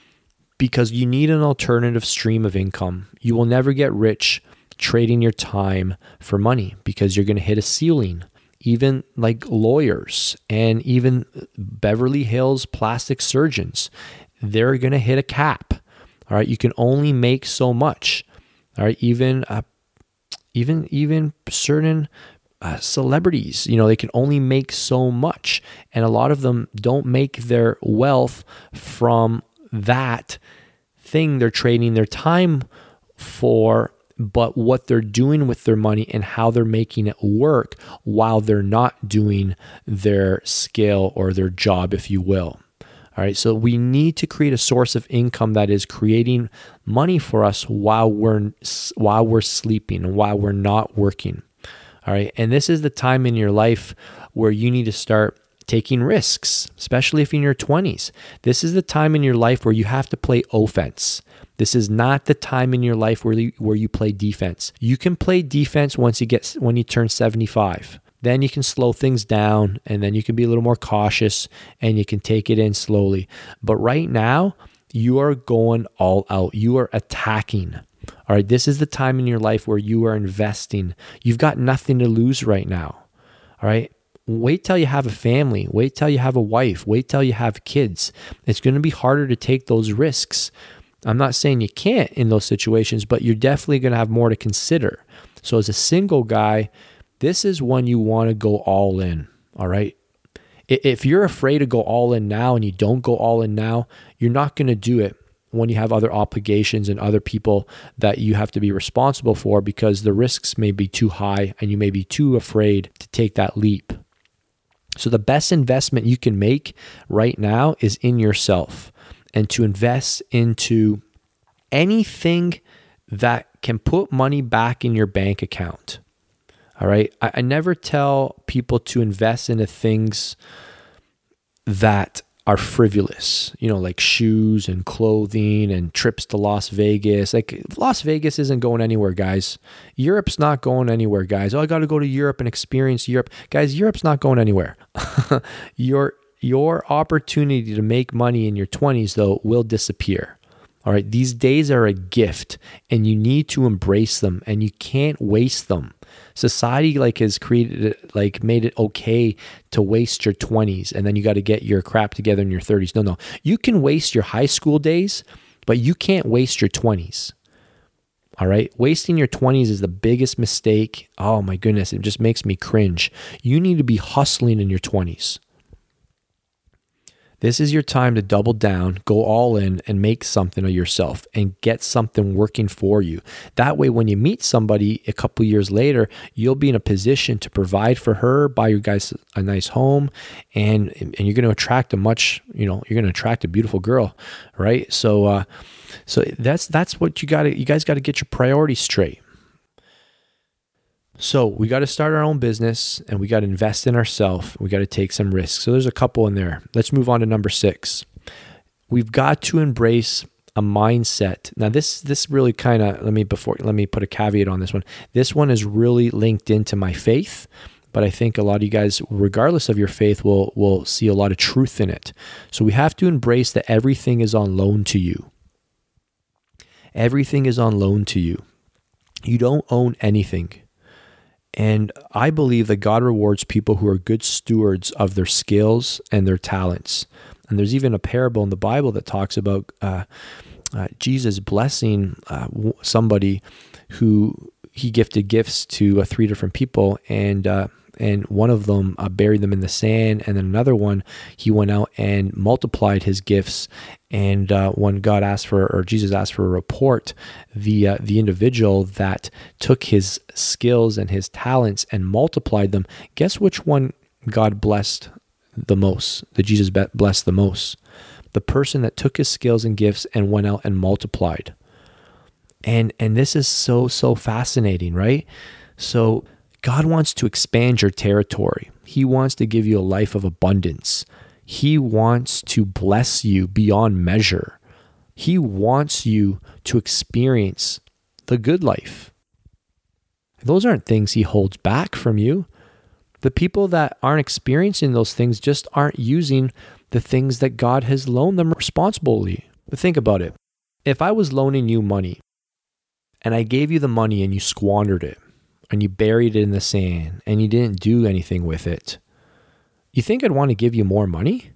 Speaker 1: Because you need an alternative stream of income. You will never get rich trading your time for money because you're going to hit a ceiling. Even like lawyers and even Beverly Hills plastic surgeons, they're going to hit a cap. All right, you can only make so much. All right, even uh, even even certain uh, celebrities, you know, they can only make so much, and a lot of them don't make their wealth from that thing they're trading their time for but what they're doing with their money and how they're making it work while they're not doing their skill or their job, if you will. All right, so we need to create a source of income that is creating money for us while we're while we're sleeping and while we're not working. All right, and this is the time in your life where you need to start taking risks, especially if you're in your 20s. This is the time in your life where you have to play offense. This is not the time in your life where you, where you play defense. You can play defense once you get when you turn 75. Then you can slow things down and then you can be a little more cautious and you can take it in slowly. But right now, you are going all out. You are attacking. All right, this is the time in your life where you are investing. You've got nothing to lose right now. All right, wait till you have a family, wait till you have a wife, wait till you have kids. It's going to be harder to take those risks. I'm not saying you can't in those situations, but you're definitely going to have more to consider. So, as a single guy, this is when you want to go all in. All right. If you're afraid to go all in now and you don't go all in now, you're not going to do it when you have other obligations and other people that you have to be responsible for because the risks may be too high and you may be too afraid to take that leap. So, the best investment you can make right now is in yourself and to invest into anything that can put money back in your bank account. All right. I, I never tell people to invest into things that are frivolous, you know, like shoes and clothing and trips to Las Vegas. Like Las Vegas isn't going anywhere, guys. Europe's not going anywhere, guys. Oh, I got to go to Europe and experience Europe. Guys, Europe's not going anywhere. your your opportunity to make money in your 20s though will disappear. All right, these days are a gift and you need to embrace them and you can't waste them society like has created it, like made it okay to waste your 20s and then you got to get your crap together in your 30s. No, no. You can waste your high school days, but you can't waste your 20s. All right. Wasting your 20s is the biggest mistake. Oh my goodness. It just makes me cringe. You need to be hustling in your 20s. This is your time to double down, go all in, and make something of yourself and get something working for you. That way, when you meet somebody a couple years later, you'll be in a position to provide for her, buy you guys a nice home, and and you're going to attract a much, you know, you're going to attract a beautiful girl, right? So, uh, so that's that's what you got to you guys got to get your priorities straight. So we got to start our own business and we got to invest in ourselves. We got to take some risks. So there's a couple in there. Let's move on to number six. We've got to embrace a mindset. Now this this really kind of let me before let me put a caveat on this one. This one is really linked into my faith, but I think a lot of you guys, regardless of your faith, will will see a lot of truth in it. So we have to embrace that everything is on loan to you. Everything is on loan to you. You don't own anything. And I believe that God rewards people who are good stewards of their skills and their talents. And there's even a parable in the Bible that talks about uh, uh, Jesus blessing uh, somebody who he gifted gifts to uh, three different people, and uh, and one of them uh, buried them in the sand, and then another one he went out and multiplied his gifts. And uh, when God asked for, or Jesus asked for a report, the uh, the individual that took his skills and his talents and multiplied them, guess which one God blessed the most? That Jesus blessed the most, the person that took his skills and gifts and went out and multiplied. And and this is so so fascinating, right? So God wants to expand your territory. He wants to give you a life of abundance. He wants to bless you beyond measure. He wants you to experience the good life. Those aren't things He holds back from you. The people that aren't experiencing those things just aren't using the things that God has loaned them responsibly. But think about it. If I was loaning you money and I gave you the money and you squandered it, and you buried it in the sand and you didn't do anything with it, you think I'd want to give you more money?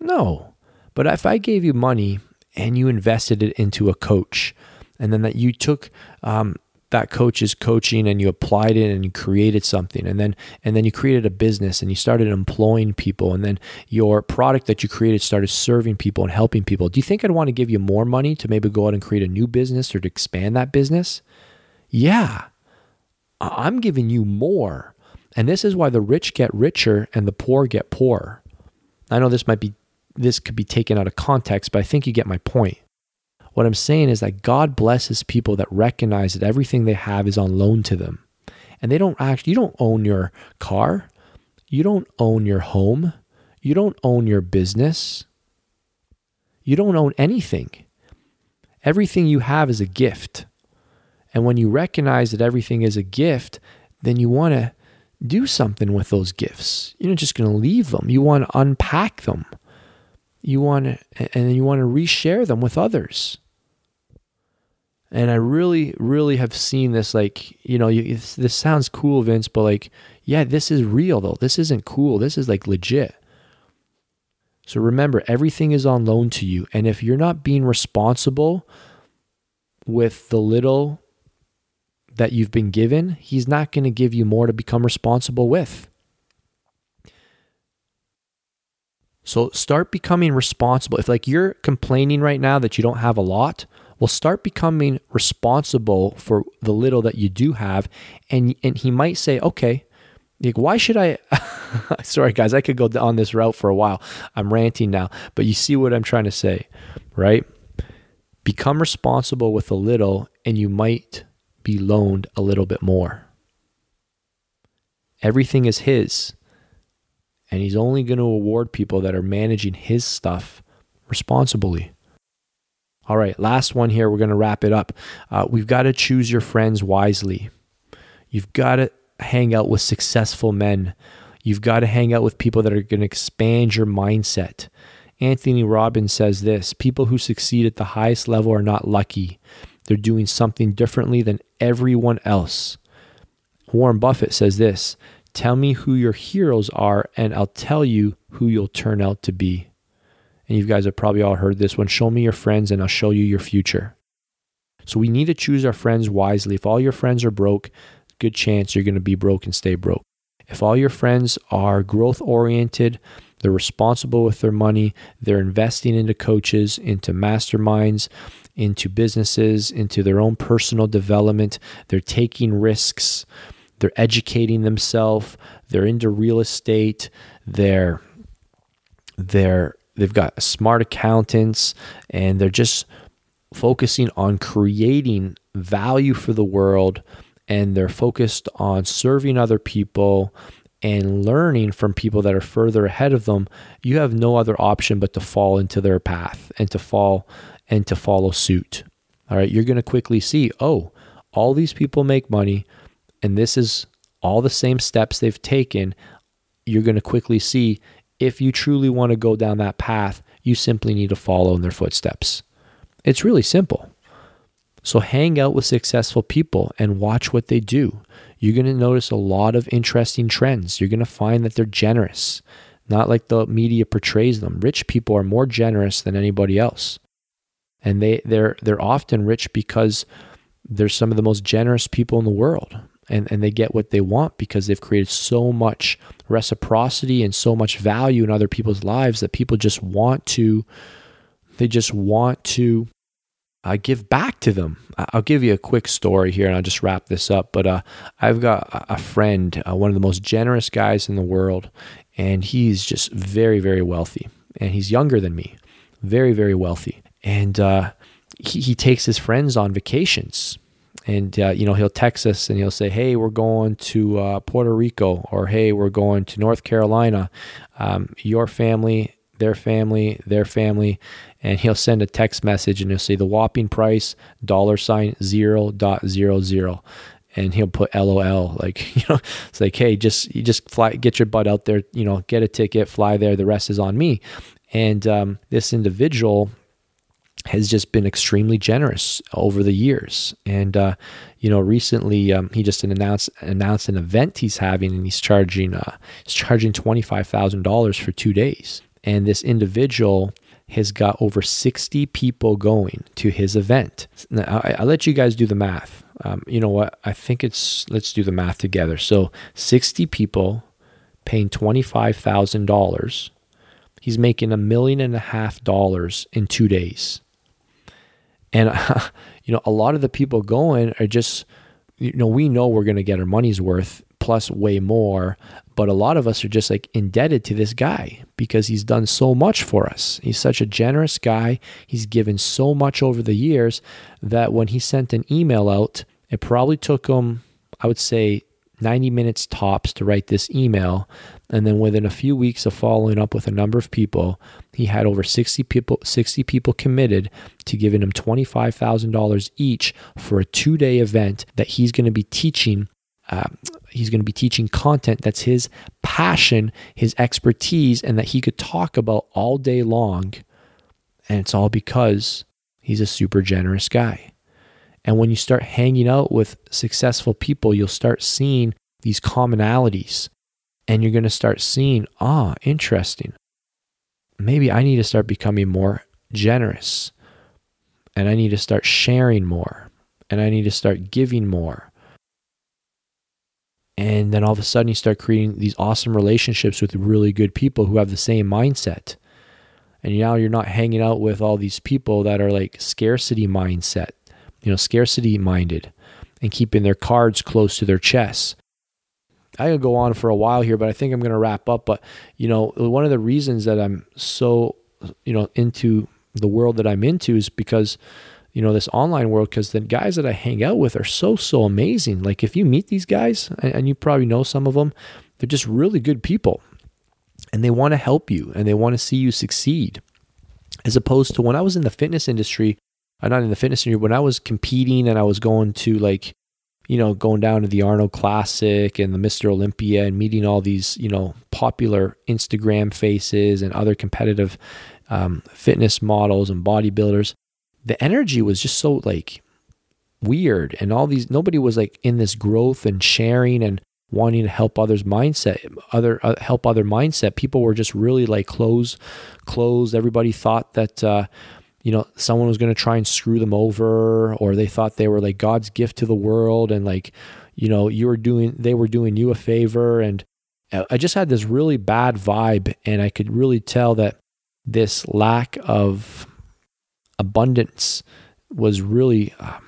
Speaker 1: No. But if I gave you money and you invested it into a coach, and then that you took um, that coach's coaching and you applied it and you created something and then and then you created a business and you started employing people and then your product that you created started serving people and helping people do you think i'd want to give you more money to maybe go out and create a new business or to expand that business yeah, I'm giving you more. And this is why the rich get richer and the poor get poorer. I know this might be this could be taken out of context, but I think you get my point. What I'm saying is that God blesses people that recognize that everything they have is on loan to them. And they don't actually you don't own your car. You don't own your home. You don't own your business. You don't own anything. Everything you have is a gift. And when you recognize that everything is a gift, then you want to do something with those gifts. You're not just going to leave them. You want to unpack them. You want to, and you want to reshare them with others. And I really, really have seen this. Like, you know, you, this sounds cool, Vince, but like, yeah, this is real though. This isn't cool. This is like legit. So remember, everything is on loan to you. And if you're not being responsible with the little that you've been given, He's not going to give you more to become responsible with. So start becoming responsible. If like you're complaining right now that you don't have a lot, well start becoming responsible for the little that you do have and and he might say, "Okay, like why should I Sorry guys, I could go on this route for a while. I'm ranting now, but you see what I'm trying to say, right? Become responsible with a little and you might be loaned a little bit more. Everything is his. And he's only going to award people that are managing his stuff responsibly. All right, last one here. We're going to wrap it up. Uh, we've got to choose your friends wisely. You've got to hang out with successful men. You've got to hang out with people that are going to expand your mindset. Anthony Robbins says this people who succeed at the highest level are not lucky, they're doing something differently than everyone else. Warren Buffett says this Tell me who your heroes are, and I'll tell you who you'll turn out to be. And you guys have probably all heard this one show me your friends, and I'll show you your future. So we need to choose our friends wisely. If all your friends are broke, good chance you're going to be broke and stay broke. If all your friends are growth oriented, they're responsible with their money, they're investing into coaches, into masterminds, into businesses, into their own personal development, they're taking risks, they're educating themselves, they're into real estate, they're they're they've got smart accountants and they're just focusing on creating value for the world and they're focused on serving other people and learning from people that are further ahead of them, you have no other option but to fall into their path and to fall and to follow suit. All right, you're going to quickly see, oh, all these people make money and this is all the same steps they've taken. You're going to quickly see if you truly want to go down that path, you simply need to follow in their footsteps. It's really simple. So hang out with successful people and watch what they do. You're going to notice a lot of interesting trends. You're going to find that they're generous, not like the media portrays them. Rich people are more generous than anybody else. And they they're they're often rich because they're some of the most generous people in the world. And, and they get what they want because they've created so much reciprocity and so much value in other people's lives that people just want to they just want to uh, give back to them. I'll give you a quick story here and I'll just wrap this up. But uh, I've got a friend, uh, one of the most generous guys in the world, and he's just very, very wealthy. And he's younger than me, very, very wealthy. And uh, he, he takes his friends on vacations. And, uh, you know, he'll text us and he'll say, hey, we're going to uh, Puerto Rico, or hey, we're going to North Carolina. Um, your family, their family, their family and he'll send a text message and he'll say the whopping price dollar sign zero dot zero zero and he'll put lol like you know it's like hey just you just fly get your butt out there you know get a ticket fly there the rest is on me and um, this individual has just been extremely generous over the years and uh, you know recently um, he just announced announced an event he's having and he's charging uh, he's charging $25000 for two days and this individual has got over 60 people going to his event. Now, I, will let you guys do the math. Um, you know what? I think it's, let's do the math together. So 60 people paying $25,000. He's making a million and a half dollars in two days. And, you know, a lot of the people going are just, you know, we know we're going to get our money's worth plus way more. But a lot of us are just like indebted to this guy because he's done so much for us. He's such a generous guy. He's given so much over the years that when he sent an email out, it probably took him, I would say, 90 minutes tops to write this email. And then within a few weeks of following up with a number of people, he had over 60 people 60 people committed to giving him $25,000 each for a 2-day event that he's going to be teaching uh, he's going to be teaching content that's his passion, his expertise, and that he could talk about all day long. And it's all because he's a super generous guy. And when you start hanging out with successful people, you'll start seeing these commonalities and you're going to start seeing, ah, interesting. Maybe I need to start becoming more generous and I need to start sharing more and I need to start giving more. And then all of a sudden, you start creating these awesome relationships with really good people who have the same mindset. And now you're not hanging out with all these people that are like scarcity mindset you know, scarcity minded and keeping their cards close to their chests. I could go on for a while here, but I think I'm going to wrap up. But, you know, one of the reasons that I'm so, you know, into the world that I'm into is because, you know, this online world, because the guys that I hang out with are so, so amazing. Like if you meet these guys, and you probably know some of them, they're just really good people and they want to help you and they want to see you succeed. As opposed to when I was in the fitness industry, I'm not in the fitness industry. When I was competing and I was going to like, you know, going down to the Arnold Classic and the Mr. Olympia and meeting all these, you know, popular Instagram faces and other competitive um, fitness models and bodybuilders, the energy was just so like weird. And all these, nobody was like in this growth and sharing and wanting to help others mindset other uh, help other mindset people were just really like close closed everybody thought that uh, you know, someone was going to try and screw them over, or they thought they were like God's gift to the world, and like, you know, you were doing, they were doing you a favor. And I just had this really bad vibe, and I could really tell that this lack of abundance was really uh,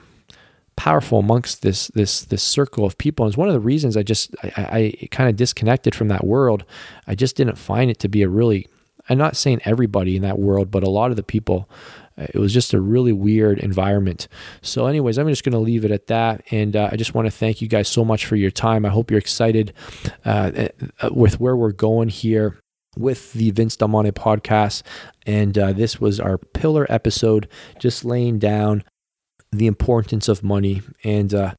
Speaker 1: powerful amongst this this this circle of people. And it's one of the reasons I just I, I kind of disconnected from that world. I just didn't find it to be a really. I'm not saying everybody in that world, but a lot of the people it was just a really weird environment. So, anyways, I'm just going to leave it at that. And uh, I just want to thank you guys so much for your time. I hope you're excited uh, uh with where we're going here with the Vince Del Monte podcast. And uh, this was our pillar episode, just laying down the importance of money. And uh,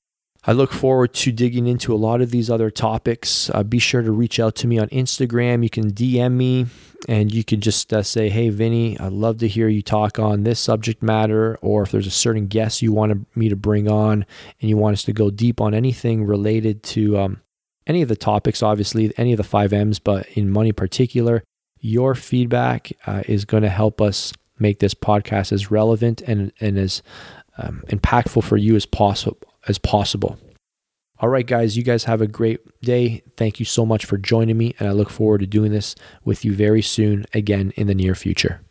Speaker 1: I look forward to digging into a lot of these other topics. Uh, be sure to reach out to me on Instagram. You can DM me and you can just uh, say, Hey, Vinny, I'd love to hear you talk on this subject matter. Or if there's a certain guest you want me to bring on and you want us to go deep on anything related to um, any of the topics, obviously, any of the five M's, but in money particular, your feedback uh, is going to help us make this podcast as relevant and, and as um, impactful for you as possible as possible. All right, guys, you guys have a great day. Thank you so much for joining me, and I look forward to doing this with you very soon again in the near future.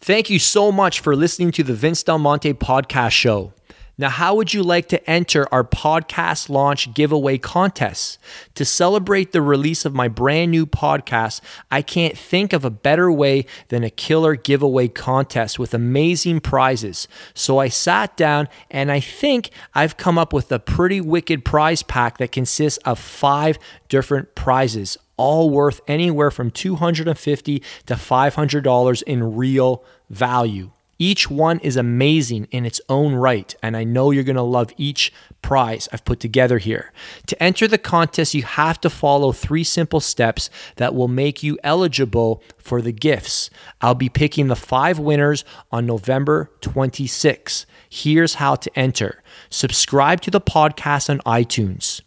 Speaker 1: Thank you so much for listening to the Vince Del Monte podcast show. Now, how would you like to enter our podcast launch giveaway contest? To celebrate the release of my brand new podcast, I can't think of a better way than a killer giveaway contest with amazing prizes. So I sat down and I think I've come up with a pretty wicked prize pack that consists of five different prizes, all worth anywhere from $250 to $500 in real value. Each one is amazing in its own right, and I know you're going to love each prize I've put together here. To enter the contest, you have to follow three simple steps that will make you eligible for the gifts. I'll be picking the five winners on November 26. Here's how to enter subscribe to the podcast on iTunes.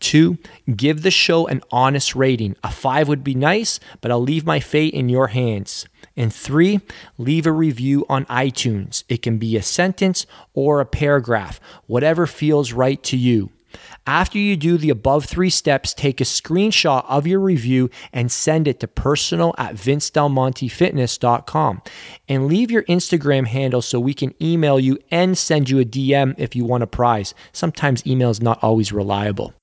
Speaker 1: Two, give the show an honest rating. A five would be nice, but I'll leave my fate in your hands. And three, leave a review on iTunes. It can be a sentence or a paragraph, whatever feels right to you. After you do the above three steps, take a screenshot of your review and send it to personal at vincedelmontefitness.com. And leave your Instagram handle so we can email you and send you a DM if you want a prize. Sometimes email is not always reliable.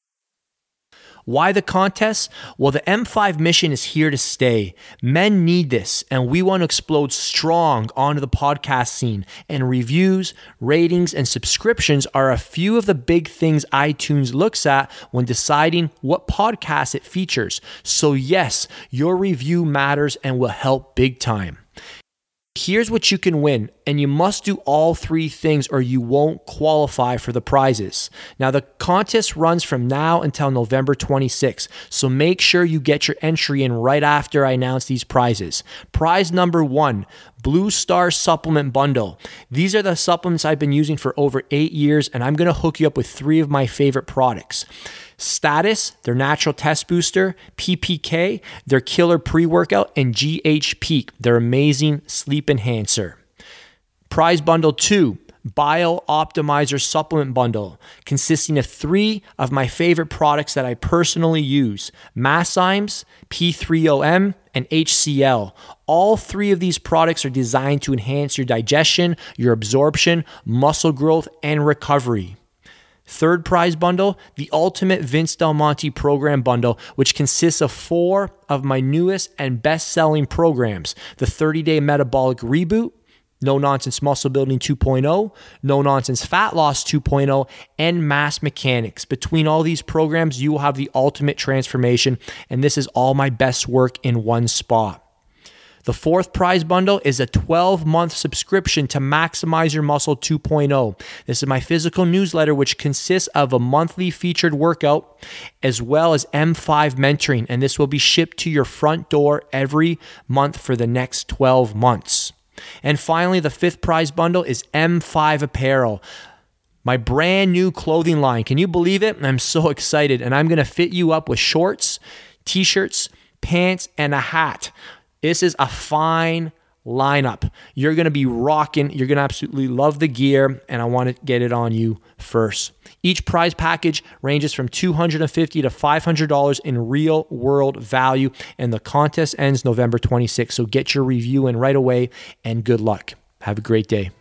Speaker 1: Why the contest? Well, the M5 mission is here to stay. Men need this, and we want to explode strong onto the podcast scene. And reviews, ratings, and subscriptions are a few of the big things iTunes looks at when deciding what podcast it features. So, yes, your review matters and will help big time. Here's what you can win, and you must do all three things or you won't qualify for the prizes. Now, the contest runs from now until November 26, so make sure you get your entry in right after I announce these prizes. Prize number one Blue Star Supplement Bundle. These are the supplements I've been using for over eight years, and I'm gonna hook you up with three of my favorite products. Status, their natural test booster, PPK, their killer pre workout, and GH Peak, their amazing sleep enhancer. Prize Bundle 2, BiOptimizer Supplement Bundle, consisting of three of my favorite products that I personally use Masszymes, P3OM, and HCL. All three of these products are designed to enhance your digestion, your absorption, muscle growth, and recovery. Third prize bundle, the Ultimate Vince Del Monte Program Bundle, which consists of four of my newest and best selling programs the 30 Day Metabolic Reboot, No Nonsense Muscle Building 2.0, No Nonsense Fat Loss 2.0, and Mass Mechanics. Between all these programs, you will have the ultimate transformation, and this is all my best work in one spot. The fourth prize bundle is a 12 month subscription to Maximize Your Muscle 2.0. This is my physical newsletter, which consists of a monthly featured workout as well as M5 mentoring, and this will be shipped to your front door every month for the next 12 months. And finally, the fifth prize bundle is M5 Apparel my brand new clothing line. Can you believe it? I'm so excited. And I'm going to fit you up with shorts, t shirts, pants, and a hat. This is a fine lineup. You're going to be rocking. You're going to absolutely love the gear, and I want to get it on you first. Each prize package ranges from 250 to $500 in real world value, and the contest ends November 26th. So get your review in right away, and good luck. Have a great day.